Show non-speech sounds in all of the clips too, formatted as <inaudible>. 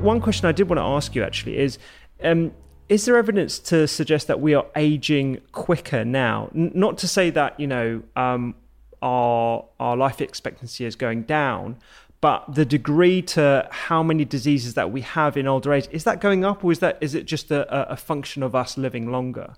one question I did want to ask you actually is um, is there evidence to suggest that we are aging quicker now? N- not to say that you know um, our our life expectancy is going down, but the degree to how many diseases that we have in older age is that going up, or is that is it just a, a function of us living longer?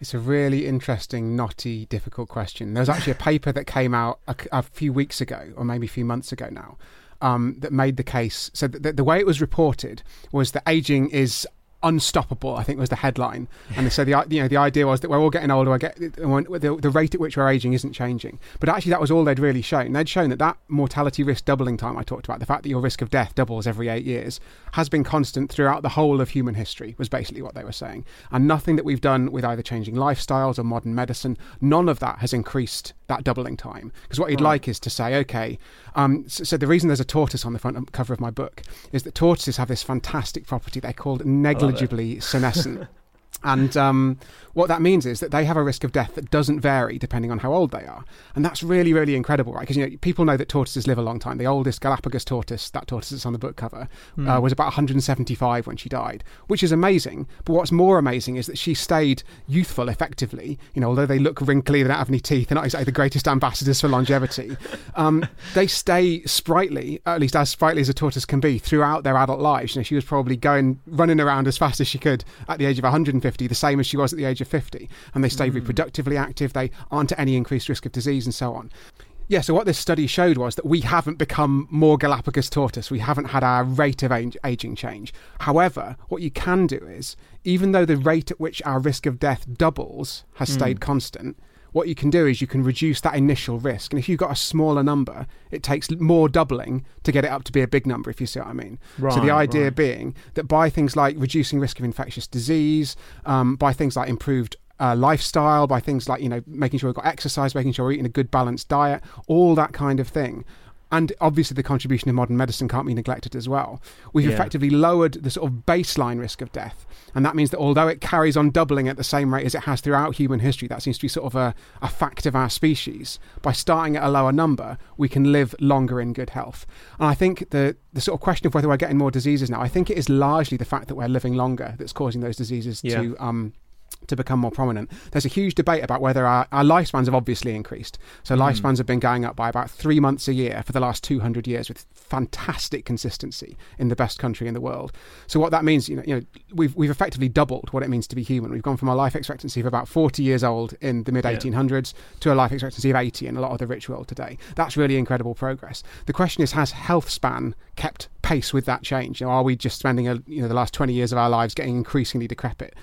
It's a really interesting, knotty, difficult question. There was actually a paper that came out a, a few weeks ago, or maybe a few months ago now, um, that made the case. So the, way it was reported was that aging is unstoppable. I think was the headline, and so the you know the idea was that we're all getting older. I get the, the rate at which we're aging isn't changing, but actually that was all they'd really shown. They'd shown that that mortality risk doubling time I talked about, the fact that your risk of death doubles every eight years, has been constant throughout the whole of human history. Was basically what they were saying, and nothing that we've done with either changing lifestyles or modern medicine, none of that has increased that doubling time. Because what you'd right. like is to say, okay, um, so, so, the reason there's a tortoise on the front cover of my book is that tortoises have this fantastic property. They're called negligibly senescent. <laughs> And um, what that means is that they have a risk of death that doesn't vary depending on how old they are. And that's really, really incredible, right? Because you know, people know that tortoises live a long time. The oldest Galapagos tortoise, that tortoise that's on the book cover, mm. uh, was about 175 when she died, which is amazing. But what's more amazing is that she stayed youthful effectively. You know, although they look wrinkly, they don't have any teeth, they're not exactly the greatest ambassadors for longevity. <laughs> um, they stay sprightly, at least as sprightly as a tortoise can be, throughout their adult lives. You know, she was probably going, running around as fast as she could at the age of 150 50, the same as she was at the age of 50. And they stay mm. reproductively active, they aren't at any increased risk of disease, and so on. Yeah, so what this study showed was that we haven't become more Galapagos tortoise. We haven't had our rate of age, aging change. However, what you can do is, even though the rate at which our risk of death doubles has stayed mm. constant, what you can do is you can reduce that initial risk. And if you've got a smaller number, it takes more doubling to get it up to be a big number, if you see what I mean. Right, so the idea right. being that by things like reducing risk of infectious disease, um, by things like improved uh, lifestyle, by things like you know making sure we've got exercise, making sure we're eating a good balanced diet, all that kind of thing, and obviously the contribution of modern medicine can't be neglected as well. We've yeah. effectively lowered the sort of baseline risk of death. And that means that although it carries on doubling at the same rate as it has throughout human history, that seems to be sort of a, a fact of our species. By starting at a lower number, we can live longer in good health. And I think the, the sort of question of whether we're getting more diseases now, I think it is largely the fact that we're living longer that's causing those diseases yeah. to um, to become more prominent. There's a huge debate about whether our, our lifespans have obviously increased. So mm. lifespans have been going up by about three months a year for the last 200 years with fantastic consistency in the best country in the world. So what that means, you know, you know we've, we've effectively doubled what it means to be human. We've gone from a life expectancy of about 40 years old in the mid 1800s yeah. to a life expectancy of 80 in a lot of the rich world today. That's really incredible progress. The question is, has health span kept pace with that change? You know, are we just spending a, you know, the last 20 years of our lives getting increasingly decrepit?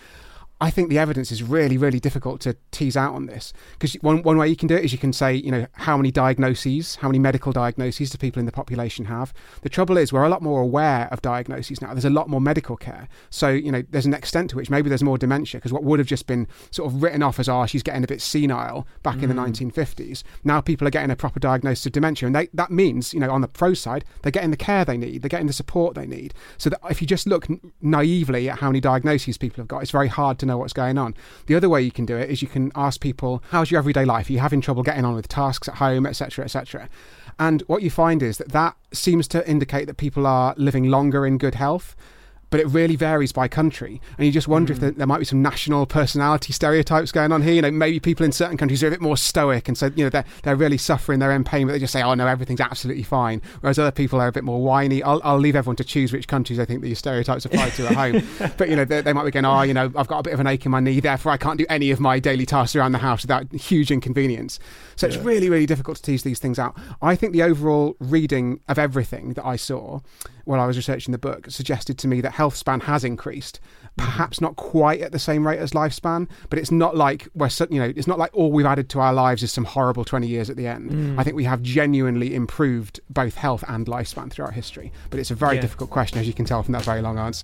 I think the evidence is really, really difficult to tease out on this because one, one way you can do it is you can say, you know, how many diagnoses, how many medical diagnoses do people in the population have? The trouble is, we're a lot more aware of diagnoses now. There's a lot more medical care. So, you know, there's an extent to which maybe there's more dementia because what would have just been sort of written off as, oh, she's getting a bit senile back mm. in the 1950s. Now people are getting a proper diagnosis of dementia. And they, that means, you know, on the pro side, they're getting the care they need, they're getting the support they need. So that if you just look naively at how many diagnoses people have got, it's very hard to to know what's going on. The other way you can do it is you can ask people, how's your everyday life? Are you having trouble getting on with tasks at home, etc., etc.? And what you find is that that seems to indicate that people are living longer in good health but it really varies by country. And you just wonder mm. if there, there, might be some national personality stereotypes going on here. You know, maybe people in certain countries are a bit more stoic, and so you know they're they're really suffering, they're in pain, but they just say, "Oh no, everything's absolutely fine." Whereas other people are a bit more whiny. I'll, I'll leave everyone to choose which countries they think these stereotypes apply to at <laughs> home. But you know, they, they, might be going, "Oh, you know, I've got a bit of an ache in my knee, therefore I can't do any of my daily tasks around the house without huge inconvenience." So yeah. it's really, really difficult to tease these things out. I think the overall reading of everything that I saw while I was researching the book suggested to me that health span has increased, perhaps not quite at the same rate as lifespan, but it's not like we're you know it's not like all we've added to our lives is some horrible twenty years at the end. Mm. I think we have genuinely improved both health and lifespan throughout history, but it's a very yeah. difficult question as you can tell from that very long answer.